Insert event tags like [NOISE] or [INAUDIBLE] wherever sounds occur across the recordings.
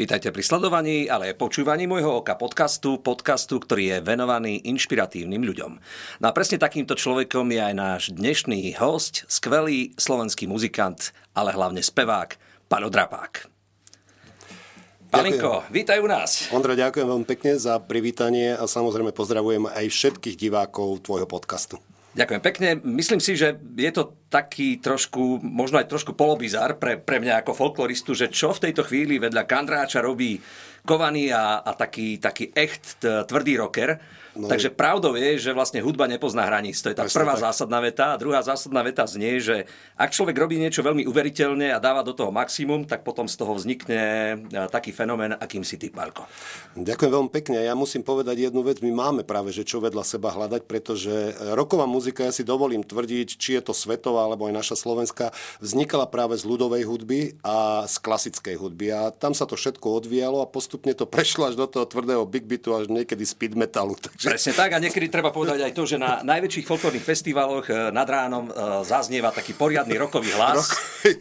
Vítajte pri sledovaní, ale aj počúvaní môjho oka podcastu, podcastu, ktorý je venovaný inšpiratívnym ľuďom. No a presne takýmto človekom je aj náš dnešný host, skvelý slovenský muzikant, ale hlavne spevák, Palo Drapák. Palinko, vítaj u nás. Ondra, ďakujem veľmi pekne za privítanie a samozrejme pozdravujem aj všetkých divákov tvojho podcastu. Ďakujem pekne. Myslím si, že je to taký trošku, možno aj trošku polobizár pre, pre mňa ako folkloristu, že čo v tejto chvíli vedľa Kandráča robí kovaný a, a taký, taký echt tvrdý rocker No. Takže pravdou je, že vlastne hudba nepozná hraníc. To je tá prvá tak. zásadná veta. A druhá zásadná veta znie, že ak človek robí niečo veľmi uveriteľne a dáva do toho maximum, tak potom z toho vznikne e, taký fenomén, akým si ty, Pálko. Ďakujem veľmi pekne. Ja musím povedať jednu vec. My máme práve, že čo vedľa seba hľadať, pretože roková muzika, ja si dovolím tvrdiť, či je to svetová alebo aj naša slovenská, vznikala práve z ľudovej hudby a z klasickej hudby. A tam sa to všetko odvíjalo a postupne to prešlo až do toho tvrdého big beatu, až niekedy speed metalu. Presne tak a niekedy treba povedať aj to, že na najväčších folklórnych festivaloch eh, nad ránom eh, zaznieva taký poriadny rokový hlas.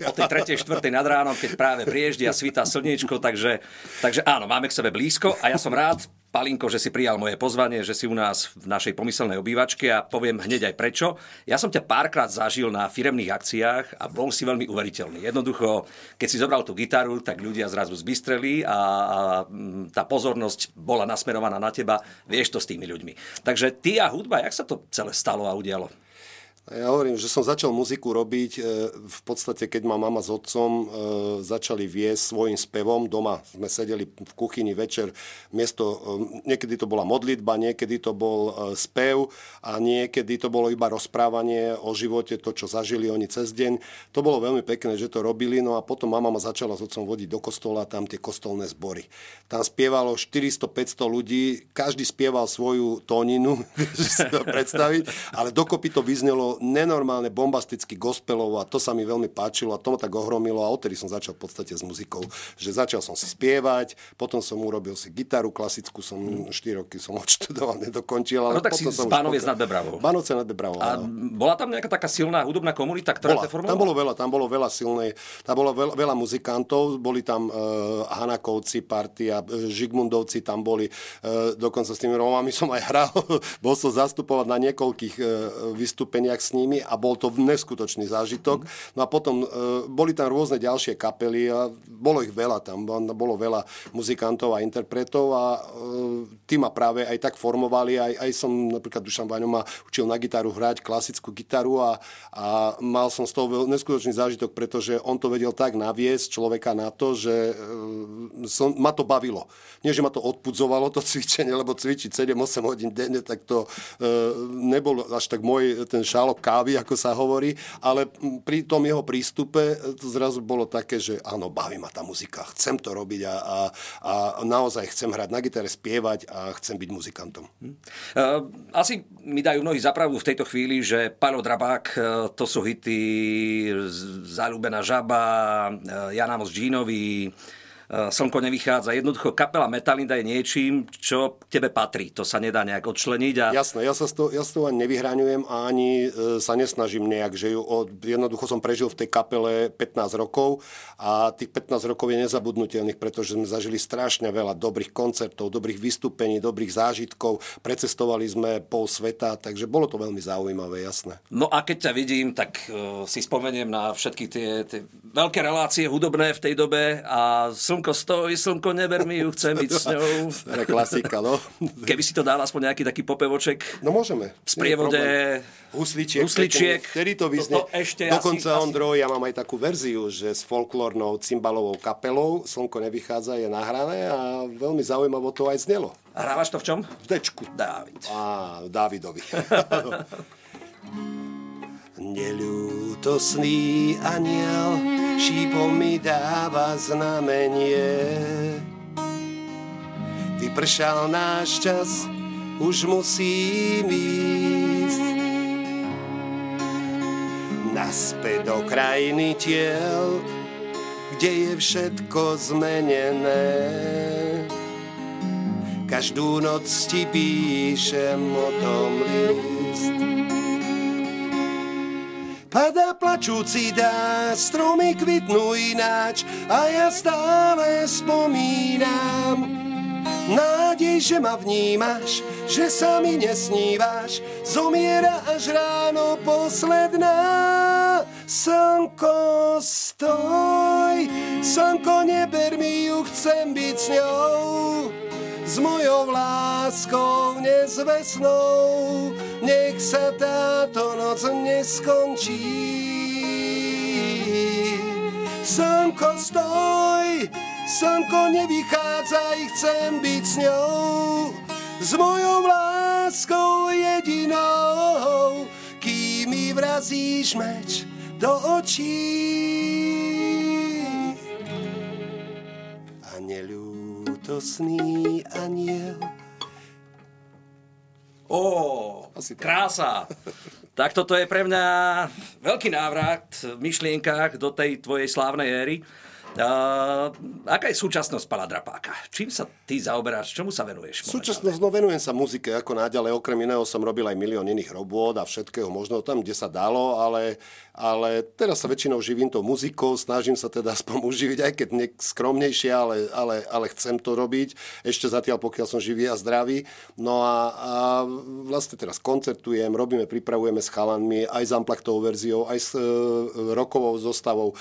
o tej tretej, štvrtej nad ránom, keď práve prieždi a svita slniečko, takže, takže áno, máme k sebe blízko a ja som rád, Palinko, že si prijal moje pozvanie, že si u nás v našej pomyselnej obývačke a poviem hneď aj prečo. Ja som ťa párkrát zažil na firemných akciách a bol si veľmi uveriteľný. Jednoducho, keď si zobral tú gitaru, tak ľudia zrazu zbystreli a, a mm, tá pozornosť bola nasmerovaná na teba. Vieš to s tými ľuďmi. Takže ty a hudba, jak sa to celé stalo a udialo? Ja hovorím, že som začal muziku robiť, e, v podstate keď ma mama s otcom e, začali viesť svojim spevom, doma sme sedeli v kuchyni večer, miesto, e, niekedy to bola modlitba, niekedy to bol spev a niekedy to bolo iba rozprávanie o živote, to, čo zažili oni cez deň. To bolo veľmi pekné, že to robili, no a potom mama ma začala s otcom vodiť do kostola, tam tie kostolné zbory. Tam spievalo 400-500 ľudí, každý spieval svoju tóninu, [LAUGHS] si to predstaviť, ale dokopy to vyznelo nenormálne bombasticky gospelov a to sa mi veľmi páčilo a to ma tak ohromilo a odtedy som začal v podstate s muzikou. Že začal som si spievať, potom som urobil si gitaru klasickú, som mm. 4 roky som [LAUGHS] odštudoval, nedokončil. Ale no tak si z Bánoviec nad Bebravou. Bánovce nad Bebravou, A bola tam nejaká taká silná hudobná komunita, ktorá bola, to Tam bolo veľa, tam bolo veľa silnej, tam bolo veľa, veľa muzikantov, boli tam uh, Hanakovci, partia, uh, Žigmundovci tam boli, uh, dokonca s tými Romami som aj hral, [LAUGHS] bol som zastupovať na niekoľkých uh, vystúpeniach s nimi a bol to neskutočný zážitok. No a potom e, boli tam rôzne ďalšie kapely a bolo ich veľa tam, bolo veľa muzikantov a interpretov a e, tí ma práve aj tak formovali, aj, aj som napríklad Dušan Vaňo učil na gitaru hrať, klasickú gitaru a, a mal som z toho neskutočný zážitok, pretože on to vedel tak naviesť človeka na to, že e, som, ma to bavilo. Nie, že ma to odpudzovalo to cvičenie, lebo cvičiť 7-8 hodín denne, tak to e, nebol až tak môj ten šálok kávy, ako sa hovorí, ale pri tom jeho prístupe zrazu bolo také, že áno, baví ma tá muzika, chcem to robiť a, a, a naozaj chcem hrať na gitare, spievať a chcem byť muzikantom. Hm. Asi mi dajú mnohí zapravdu v tejto chvíli, že Palo Drabák, e, to sú hity Zalúbená žaba, e, Jana Eh, slnko nevychádza. Jednoducho kapela Metalinda je niečím, čo k tebe patrí. To sa nedá nejak odčleniť. A... Jasné, ja sa z toho, ja z toho ani nevyhraňujem a ani e, sa nesnažím nejak, že ju, od, jednoducho som prežil v tej kapele 15 rokov a tých 15 rokov je nezabudnutelných, pretože sme zažili strašne veľa dobrých koncertov, dobrých vystúpení, dobrých zážitkov, precestovali sme pol sveta, takže bolo to veľmi zaujímavé, jasné. No a keď ťa vidím, tak uh, si spomeniem na všetky tie, tie veľké relácie hudobné v tej dobe a som slnko stojí, slnko neber mi ju, chcem byť s ňou. [LAUGHS] To klasika, no. Keby si to dal aspoň nejaký taký popevoček. No môžeme. V sprievode husličiek. husličiek. Vtedy to vyznie. To, to ešte Dokonca, asi, Ondro, ja mám aj takú verziu, že s folklórnou cymbalovou kapelou Slnko nevychádza je nahrané a veľmi zaujímavo to aj znelo. A hrávaš to v čom? V dečku. Dávid. Á, Dávidovi. [LAUGHS] Neľútosný aniel šípom mi dáva znamenie. Vypršal náš čas, už musím ísť. Naspäť do krajiny tiel, kde je všetko zmenené. Každú noc ti píšem o tom list Pada plačúci dá, stromy kvitnú ináč a ja stále spomínam. Nádej, že ma vnímaš, že sa mi nesnívaš, zomiera až ráno posledná. Slnko, stoj, slnko, neber mi ju, chcem byť s ňou s mojou láskou nezvesnou, nech sa táto noc neskončí. Slnko stoj, slnko nevychádzaj, chcem byť s ňou, s mojou láskou jedinou, kým mi vrazíš meč do očí. Radosný aniel. Ó, krása. Tak toto je pre mňa veľký návrat v myšlienkach do tej tvojej slávnej éry. Uh, aká je súčasnosť pana Drapáka? Čím sa ty zaoberáš? Čomu sa venuješ? Súčasnosť, no venujem sa muzike ako náďalej. Okrem iného som robil aj milión iných robôt a všetkého možno tam, kde sa dalo, ale ale teraz sa väčšinou živím tou muzikou, snažím sa teda [LAUGHS] aspoň uživiť, aj keď skromnejšie, ale, ale, ale chcem to robiť, ešte zatiaľ, pokiaľ som živý a zdravý. No a, a vlastne teraz koncertujem, robíme, pripravujeme s chalanmi, aj s amplaktovou verziou, aj s e, rokovou zostavou, e,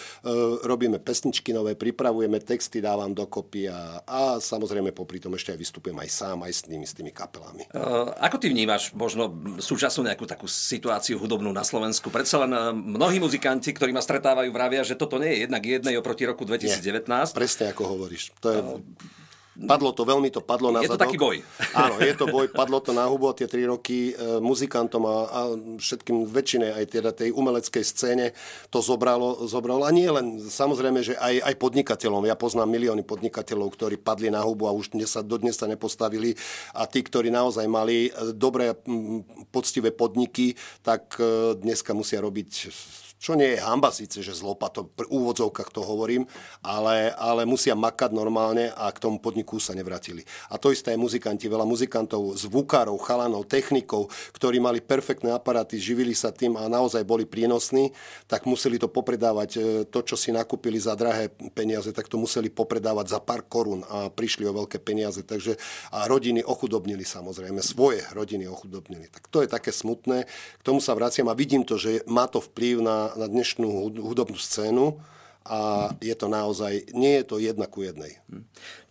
robíme pesničky nové, pripravujeme texty, dávam dokopy a, a samozrejme popri tom ešte aj vystupujem aj sám, aj s nimi, s tými kapelami. Uh, ako ty vnímaš možno súčasnú nejakú takú situáciu hudobnú na Slovensku? Predsa len mnohí muzikanti, ktorí ma stretávajú, vravia, že toto nie je jednak jednej oproti roku 2019. Nie, presne ako hovoríš. To je... Padlo to, veľmi to padlo na Je to taký boj. Áno, je to boj, padlo to na hubu a tie tri roky e, muzikantom a, a všetkým väčšine aj teda tej umeleckej scéne to zobralo, zobralo. A nie len, samozrejme, že aj, aj podnikateľom. Ja poznám milióny podnikateľov, ktorí padli na hubu a už dnes sa, dodnes sa nepostavili a tí, ktorí naozaj mali e, dobré, poctivé podniky, tak e, dneska musia robiť čo nie je hamba síce, že zlopa, to v úvodzovkách to hovorím, ale, ale musia makať normálne a k tomu podniku sa nevratili. A to isté je muzikanti, veľa muzikantov, zvukárov, chalanov, technikov, ktorí mali perfektné aparáty, živili sa tým a naozaj boli prínosní, tak museli to popredávať, e, to, čo si nakúpili za drahé peniaze, tak to museli popredávať za pár korún a prišli o veľké peniaze. Takže a rodiny ochudobnili samozrejme, svoje rodiny ochudobnili. Tak to je také smutné. K tomu sa vraciam a vidím to, že má to vplyv na na, dnešnú hudobnú scénu a je to naozaj, nie je to jedna ku jednej.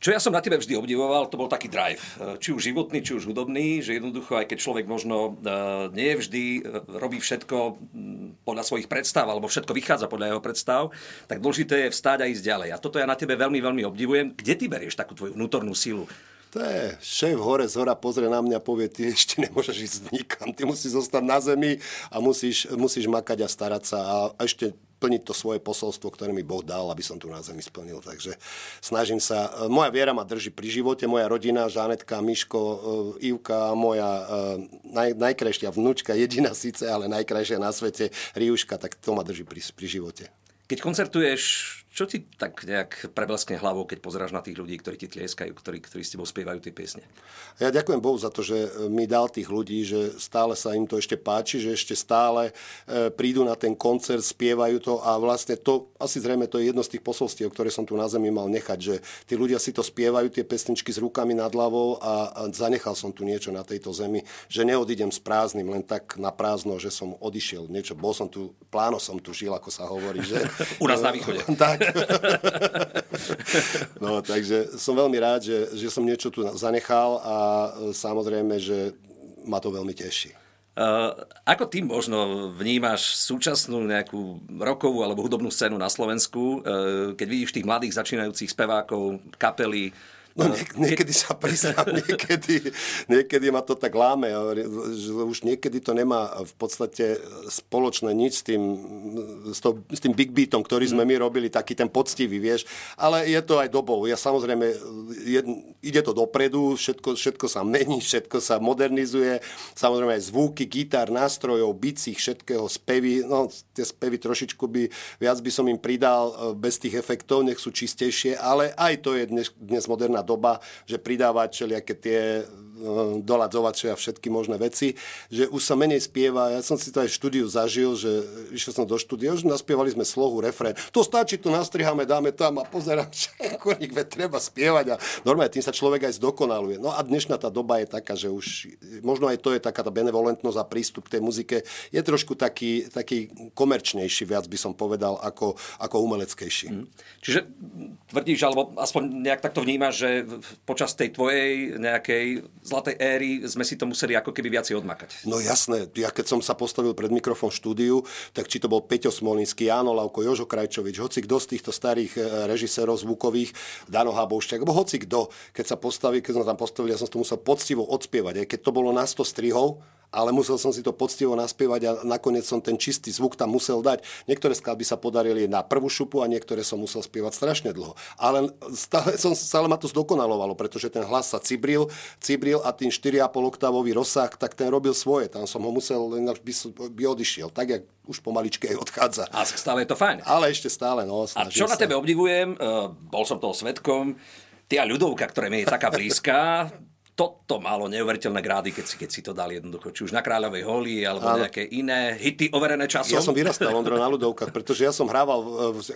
Čo ja som na tebe vždy obdivoval, to bol taký drive. Či už životný, či už hudobný, že jednoducho, aj keď človek možno uh, nie vždy uh, robí všetko podľa svojich predstav, alebo všetko vychádza podľa jeho predstav, tak dôležité je vstáť a ísť ďalej. A toto ja na tebe veľmi, veľmi obdivujem. Kde ty berieš takú tvoju vnútornú silu? To je šéf hore z hora pozrie na mňa a povie, ty ešte nemôžeš ísť nikam, ty musíš zostať na zemi a musíš, musíš makať a starať sa a ešte plniť to svoje posolstvo, ktoré mi Boh dal, aby som tu na zemi splnil. Takže snažím sa. Moja viera ma drží pri živote, moja rodina, Žanetka, Miško, eh, Ivka, moja eh, naj, najkrajšia vnúčka, jediná síce, ale najkrajšia na svete, Riuška, tak to ma drží pri, pri živote. Keď koncertuješ, čo ti tak nejak prebleskne hlavou, keď pozeráš na tých ľudí, ktorí ti tlieskajú, ktorí, ktorí s tebou spievajú tie piesne? Ja ďakujem Bohu za to, že mi dal tých ľudí, že stále sa im to ešte páči, že ešte stále e, prídu na ten koncert, spievajú to a vlastne to, asi zrejme to je jedno z tých posolstiev, ktoré som tu na zemi mal nechať, že tí ľudia si to spievajú, tie pesničky s rukami nad hlavou a, a zanechal som tu niečo na tejto zemi, že neodídem s prázdnym, len tak na prázdno, že som odišiel niečo, bol som tu, pláno som tu žil, ako sa hovorí, že [LAUGHS] U nás na východe. [LAUGHS] tak. [LAUGHS] no, takže som veľmi rád, že, že som niečo tu zanechal a e, samozrejme, že ma to veľmi teší. Uh, ako ty možno vnímaš súčasnú nejakú rokovú alebo hudobnú scénu na Slovensku, uh, keď vidíš tých mladých začínajúcich spevákov, kapely, No, niek- niekedy [LAUGHS] sa priznám, niekedy, niekedy ma to tak láme, už niekedy to nemá v podstate spoločné nič s tým, s, to, s tým big beatom, ktorý sme my robili, taký ten poctivý, vieš. Ale je to aj dobou. Ja samozrejme, je, ide to dopredu, všetko, všetko sa mení, [LAUGHS] všetko sa modernizuje. Samozrejme aj zvuky, gitár, nástrojov, bicích, všetkého, spevy. No, tie spevy trošičku by, viac by som im pridal e, bez tých efektov, nech sú čistejšie, ale aj to je dnes, dnes moderná doba, že pridávať všelijaké tie doladzovať a všetky možné veci, že už sa menej spieva. Ja som si to aj v štúdiu zažil, že išiel som do štúdia, už naspievali sme slohu, refrén. To stačí, to nastriháme, dáme tam a pozerám, [LAUGHS] že koník treba spievať a normálne tým sa človek aj zdokonaluje. No a dnešná tá doba je taká, že už možno aj to je taká tá benevolentnosť a prístup k tej muzike je trošku taký, taký komerčnejší, viac by som povedal, ako, ako umeleckejší. Mm. Čiže tvrdíš, alebo aspoň nejak takto vnímaš, že počas tej tvojej nejakej zlatej éry sme si to museli ako keby viacej odmakať. No jasné, ja keď som sa postavil pred mikrofón štúdiu, tak či to bol Peťo Smolinský, Jáno Lavko, Jožo Krajčovič, hoci kto z týchto starých e, režisérov zvukových, Dano Haboušťak, alebo hoci kto, keď sa postaví, keď sme tam postavili, ja som to musel poctivo odspievať, aj keď to bolo na 100 strihov, ale musel som si to poctivo naspievať a nakoniec som ten čistý zvuk tam musel dať. Niektoré skladby sa podarili na prvú šupu a niektoré som musel spievať strašne dlho. Ale stále, som, stále ma to zdokonalovalo, pretože ten hlas sa cibril, cibril a tým 4,5 oktávový rozsah, tak ten robil svoje. Tam som ho musel, ináč by, by odišiel. Tak, jak už pomaličke aj odchádza. A stále je to fajn. Ale ešte stále, no. A čo sa. na tebe obdivujem, uh, bol som toho svetkom, Tia ľudovka, ktorá mi je taká blízka, toto malo neuveriteľné grády, keď si, keď si to dal jednoducho. Či už na Kráľovej holi, alebo Ale... nejaké iné hity overené časom. Ja som vyrastal, Ondro, na ľudovkách, pretože ja som hrával,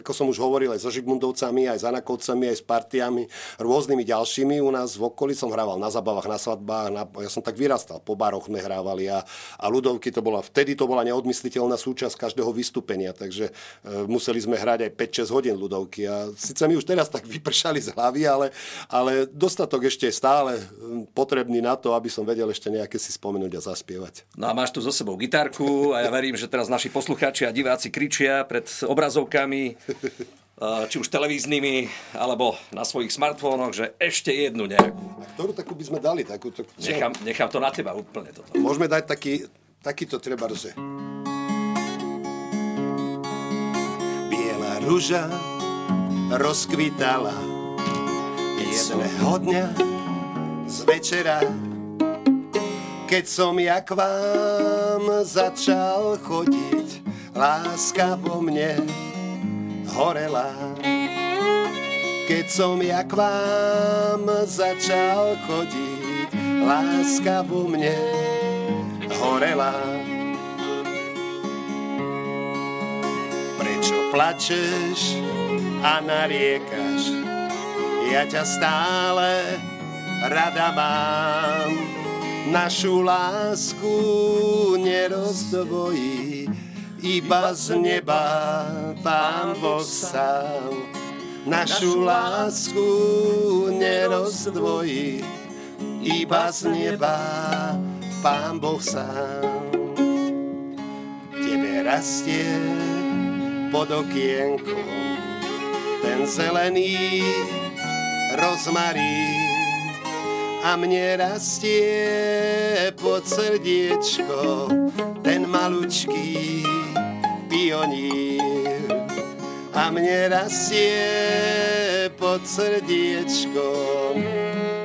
ako som už hovoril, aj so Žigmundovcami, aj s Anakovcami, aj s partiami, rôznymi ďalšími. U nás v okolí som hrával na zabavách, na svadbách, na, ja som tak vyrastal, po baroch sme hrávali a, a ľudovky to bola, vtedy to bola neodmysliteľná súčasť každého vystúpenia, takže e, museli sme hrať aj 5-6 hodín ľudovky. A síce mi už teraz tak vypršali z hlavy, ale, ale dostatok ešte stále potrebný na to, aby som vedel ešte nejaké si spomenúť a zaspievať. No a máš tu so sebou gitarku a ja verím, že teraz naši poslucháči a diváci kričia pred obrazovkami, či už televíznymi, alebo na svojich smartfónoch, že ešte jednu nejakú. A ktorú takú by sme dali? Takú, takú, nechám, nechám to na teba úplne toto. Môžeme dať taký, takýto treba, že... Biela rúža rozkvitala jedného dňa z večera, keď som ja k vám začal chodiť, láska vo mne horela. Keď som ja k vám začal chodiť, láska vo mne horela. Prečo plačeš a nariekaš? Ja ťa stále rada mám. Našu lásku nerozdvojí, iba z neba Pán Boh sám. Našu lásku nerozdvojí, iba z neba Pán Boh sám. Tebe rastie pod okienkom ten zelený rozmarín a mne rastie pod srdiečko ten malučký pionír. A mne rastie pod srdiečko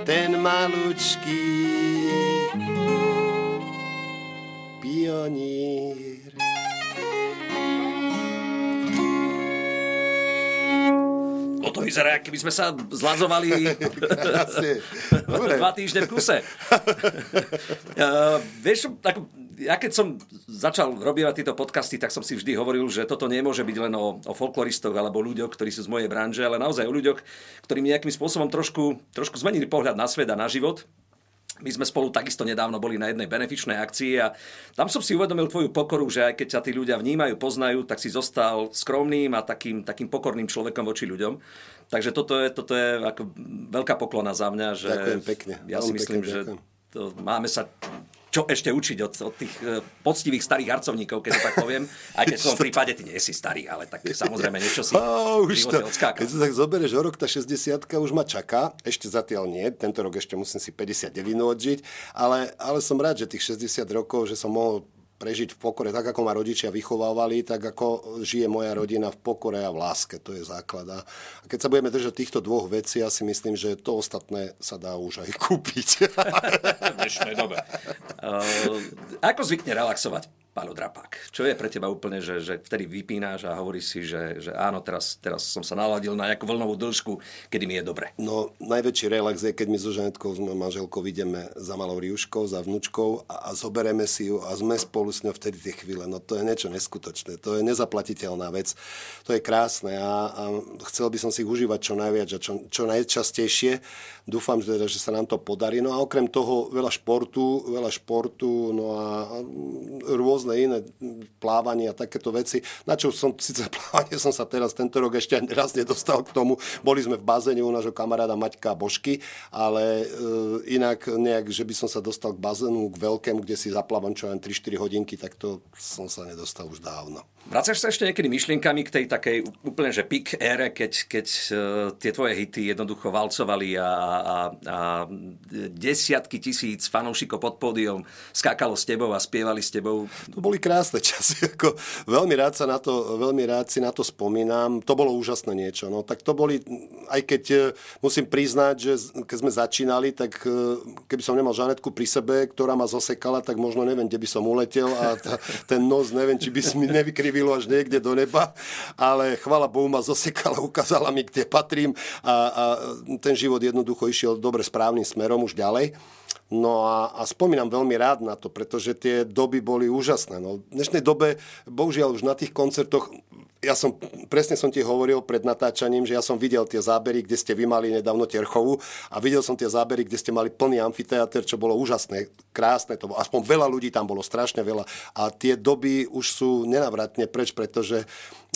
ten malučký pionír. Vyzerá, keby sme sa zlazovali dva týždne v kuse. uh, [LAUGHS] vieš, ako, ja keď som začal robievať tieto podcasty, tak som si vždy hovoril, že toto nemôže byť len o, o folkloristoch alebo ľuďoch, ktorí sú z mojej branže, ale naozaj o ľuďoch, ktorí mi nejakým spôsobom trošku, trošku zmenili pohľad na svet a na život. My sme spolu takisto nedávno boli na jednej benefičnej akcii a tam som si uvedomil tvoju pokoru, že aj keď sa tí ľudia vnímajú, poznajú, tak si zostal skromným a takým, takým pokorným človekom voči ľuďom. Takže toto je, toto je ako veľká poklona za mňa. Že ďakujem pekne. Ja si myslím, pekne, že to máme sa čo ešte učiť od, od tých e, poctivých starých harcovníkov, keď to tak poviem. Aj keď v tom prípade ty nie si starý, ale tak samozrejme niečo si [LAUGHS] oh, už to, Keď sa tak zoberieš o rok, tá 60 už ma čaká. Ešte zatiaľ nie, tento rok ešte musím si 59 odžiť, ale, ale som rád, že tých 60 rokov, že som mohol prežiť v pokore, tak ako ma rodičia vychovávali, tak ako žije moja rodina v pokore a v láske, to je základ. A keď sa budeme držať týchto dvoch vecí, ja si myslím, že to ostatné sa dá už aj kúpiť. v dnešnej dobe. Uh, ako zvykne relaxovať? Páľo Drapák. Čo je pre teba úplne, že, že vtedy vypínaš a hovoríš si, že, že áno, teraz, teraz som sa naladil na nejakú vlnovú dĺžku, kedy mi je dobre? No, najväčší relax je, keď my so Žanetkou, s manželkou, ideme za malou riuškou, za vnúčkou a, a zobereme si ju a sme spolu s ňou vtedy tie chvíle. No to je niečo neskutočné, to je nezaplatiteľná vec. To je krásne a, a chcel by som si ich užívať čo najviac a čo, čo najčastejšie. Dúfam, že, že sa nám to podarí. No a okrem toho veľa športu, veľa športu, no a rôzne rôzne iné plávanie a takéto veci. Na čo som, síce [LAUGHS] plávanie som sa teraz tento rok ešte raz nedostal k tomu. Boli sme v bazéne u nášho kamaráda Maťka Božky, ale e, inak nejak, že by som sa dostal k bazénu, k veľkému, kde si zaplávam čo len 3-4 hodinky, tak to som sa nedostal už dávno. Vracaš sa ešte niekedy myšlienkami k tej takej úplne, že pik ére, keď, keď uh, tie tvoje hity jednoducho valcovali a, a, a desiatky tisíc fanúšikov pod pódium skákalo s tebou a spievali s tebou. To boli krásne [LAUGHS] časy. Ako, veľmi, rád sa na to, veľmi rád si na to spomínam. To bolo úžasné niečo. No, tak to boli, aj keď e, musím priznať, že keď sme začínali, tak e, keby som nemal Žanetku pri sebe, ktorá ma zosekala, tak možno neviem, kde by som uletel a ta, ten nos, neviem, či by si mi nevykrivil vykrivilo až niekde do neba, ale chvala Bohu ma zosekala, [LAUGHS] ukázala mi, kde patrím a, a ten život jednoducho išiel dobre správnym smerom už ďalej. No a, a spomínam veľmi rád na to, pretože tie doby boli úžasné. No, v dnešnej dobe, bohužiaľ už na tých koncertoch, ja som, presne som ti hovoril pred natáčaním, že ja som videl tie zábery, kde ste vy mali nedávno Terchovu a videl som tie zábery, kde ste mali plný amfiteáter, čo bolo úžasné, krásne to bolo. Aspoň veľa ľudí tam bolo, strašne veľa. A tie doby už sú nenavratne preč, pretože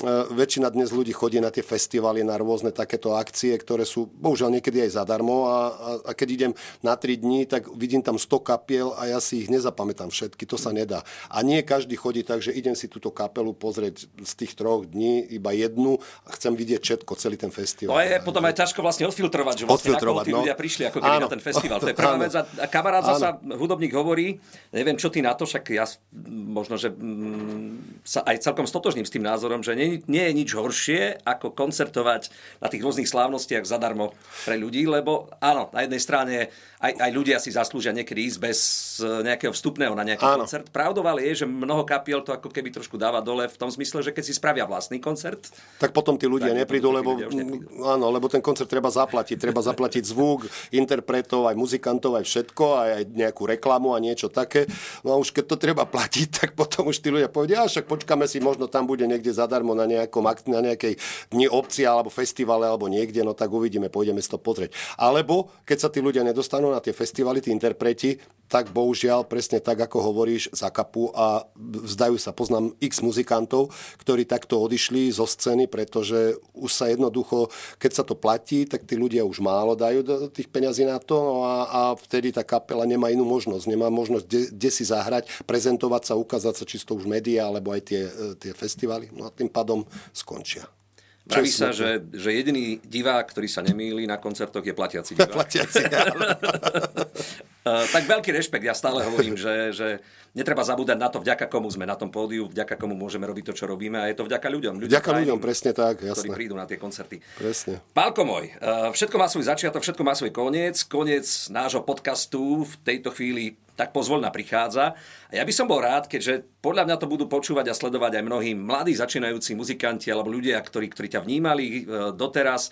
väčšina dnes ľudí chodí na tie festivaly, na rôzne takéto akcie, ktoré sú bohužiaľ niekedy aj zadarmo a, a, a keď idem na 3 dní, tak vidím tam 100 kapiel a ja si ich nezapamätám všetky, to sa nedá. A nie každý chodí tak, že idem si túto kapelu pozrieť z tých troch dní iba jednu a chcem vidieť všetko, celý ten festival. To je potom aj ťažko vlastne odfiltrovať, že vlastne odfiltrovať, tí no. ľudia prišli ako keby áno, na ten festival. To je [LAUGHS] prvá áno. vec. A kamarát zasa, hudobník hovorí, neviem čo ty na to, však ja možno, že mm, sa aj celkom stotožním s tým názorom, že nie nie, nie je nič horšie, ako koncertovať na tých rôznych slávnostiach zadarmo pre ľudí, lebo áno, na jednej strane aj, aj ľudia si zaslúžia niekedy ísť bez e, nejakého vstupného na nejaký áno. koncert. Pravdou ale je, že mnoho kapiel to ako keby trošku dáva dole v tom zmysle, že keď si spravia vlastný koncert. Tak potom tí ľudia neprídu, lebo, neprídu. Áno, lebo ten koncert treba zaplatiť. Treba zaplatiť zvuk, interpretov, aj muzikantov, aj všetko, aj, aj nejakú reklamu a niečo také. No a už keď to treba platiť, tak potom už tí ľudia povedia, a však počkáme si, možno tam bude niekde zadarmo na, nejakom, na nejakej dni obci alebo festivale alebo niekde, no tak uvidíme, pôjdeme si to pozrieť. Alebo keď sa tí ľudia nedostanú na tie festivaly, tí interpreti, tak bohužiaľ presne tak, ako hovoríš, zakapu a vzdajú sa. Poznám x muzikantov, ktorí takto odišli zo scény, pretože už sa jednoducho, keď sa to platí, tak tí ľudia už málo dajú do tých peňazí na to no a, a vtedy tá kapela nemá inú možnosť. Nemá možnosť kde, kde si zahrať, prezentovať sa, ukázať sa čisto už médiá alebo aj tie, tie festivaly. No a tým pádom skončia. Praví sa, že, že jediný divák, ktorý sa nemýli na koncertoch, je platiaci divák. [LAUGHS] platiaci, [LAUGHS] Eh, tak veľký rešpekt, ja stále hovorím, že, že netreba zabúdať na to, vďaka komu sme na tom pódiu, vďaka komu môžeme robiť to, čo robíme a je to vďaka ľuďom. ľuďom vďaka ľuďom, presne tak, jasné. Ktorí prídu na tie koncerty. Presne. Pálko môj, eh, všetko má svoj začiatok, všetko má svoj koniec. Koniec nášho podcastu v tejto chvíli tak pozvoľna prichádza. A ja by som bol rád, keďže podľa mňa to budú počúvať a sledovať aj mnohí mladí začínajúci muzikanti alebo ľudia, ktorí, ktorí ťa vnímali eh, doteraz,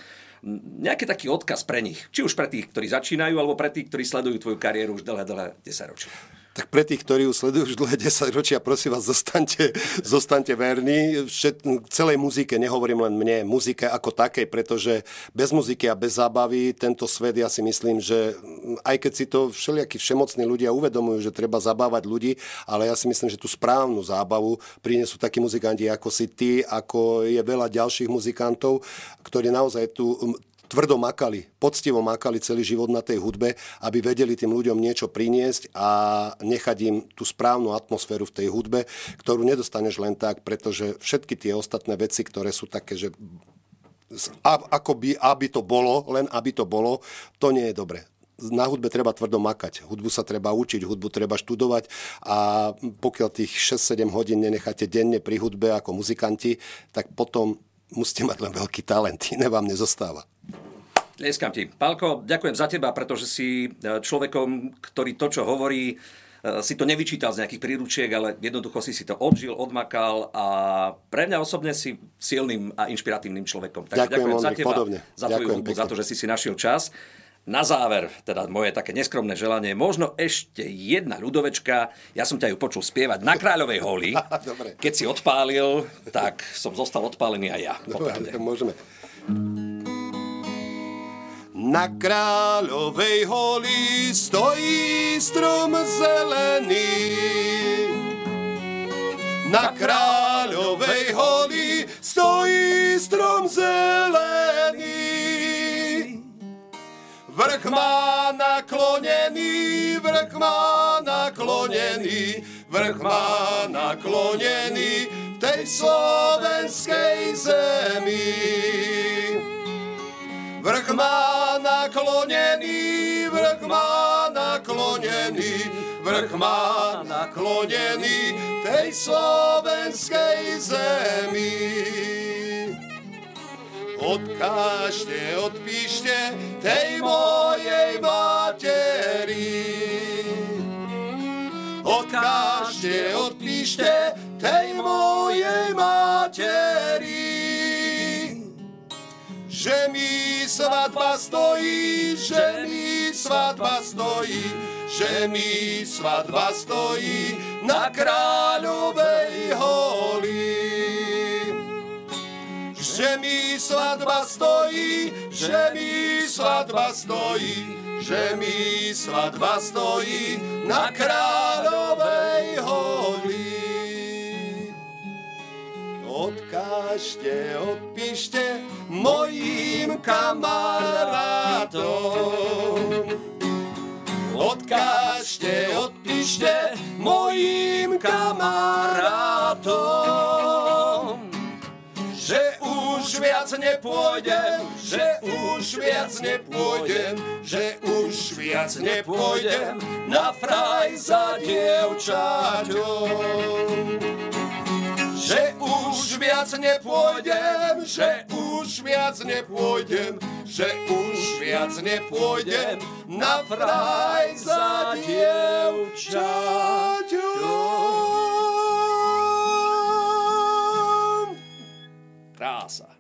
nejaký taký odkaz pre nich. Či už pre tých, ktorí začínajú, alebo pre tých, ktorí sledujú tvoju kariéru už dlhé, dlhé 10 ročia tak pre tých, ktorí ju sledujú už dlhé [LAUGHS] 10 ročia, prosím vás, zostaňte, [LAUGHS] zostaňte verní. Všet, celej muzike, nehovorím len mne, muzike ako takej, pretože bez muziky a bez zábavy tento svet, ja si myslím, že aj keď si to všelijakí všemocní ľudia uvedomujú, že treba zabávať ľudí, ale ja si myslím, že tú správnu zábavu prinesú takí muzikanti ako si ty, ako je veľa ďalších muzikantov, ktorí naozaj tú tvrdo makali, poctivo makali celý život na tej hudbe, aby vedeli tým ľuďom niečo priniesť a nechať im tú správnu atmosféru v tej hudbe, ktorú nedostaneš len tak, pretože všetky tie ostatné veci, ktoré sú také, že ako by, aby to bolo, len aby to bolo, to nie je dobre na hudbe treba tvrdo makať. Hudbu sa treba učiť, hudbu treba študovať a pokiaľ tých 6-7 hodín nenecháte denne pri hudbe ako muzikanti, tak potom musíte mať len veľký talent, iné vám nezostáva. Lieskam ti. Pálko, ďakujem za teba, pretože si e, človekom, ktorý to, čo hovorí, si to nevyčítal z nejakých príručiek, ale jednoducho si si to odžil, odmakal a pre mňa osobne si silným a inšpiratívnym človekom. Takže ďakujem, ďakujem za teba, podobne. za tvoju hudbu, za to, že si si našiel čas. Na záver, teda moje také neskromné želanie, možno ešte jedna ľudovečka. Ja som ťa ju počul spievať na Kráľovej holi. [LAUGHS] Keď si odpálil, tak som zostal odpálený aj ja. Dobre, môžeme. Na kráľovej holi stojí strom zelený. Na kráľovej holi stojí strom zelený. Vrch má naklonený, vrch má naklonený, vrch má naklonený v tej slovenskej zemi. Vrch má naklonený, vrch má naklonený, vrch má naklonený v tej slovenskej zemi odkážte, odpíšte tej mojej materi. Odkážte, odpíšte tej mojej materi. Že mi svadba stojí, že mi svadba stojí, že mi svadba stojí na kráľovej holi že mi svadba stojí, že mi svadba stojí, že mi svadba stojí na kráľovej holi. Odkážte, odpíšte mojim kamarátom. Odkážte, odpíšte mojim kamarátom nepôjdem, že už viac nepôjdem, že už viac nepôjdem na fraj za dievčaťom. Že už viac nepôjdem, že už viac nepôjdem, že už viac nepôjdem na fraj za dievčaťom. Krása.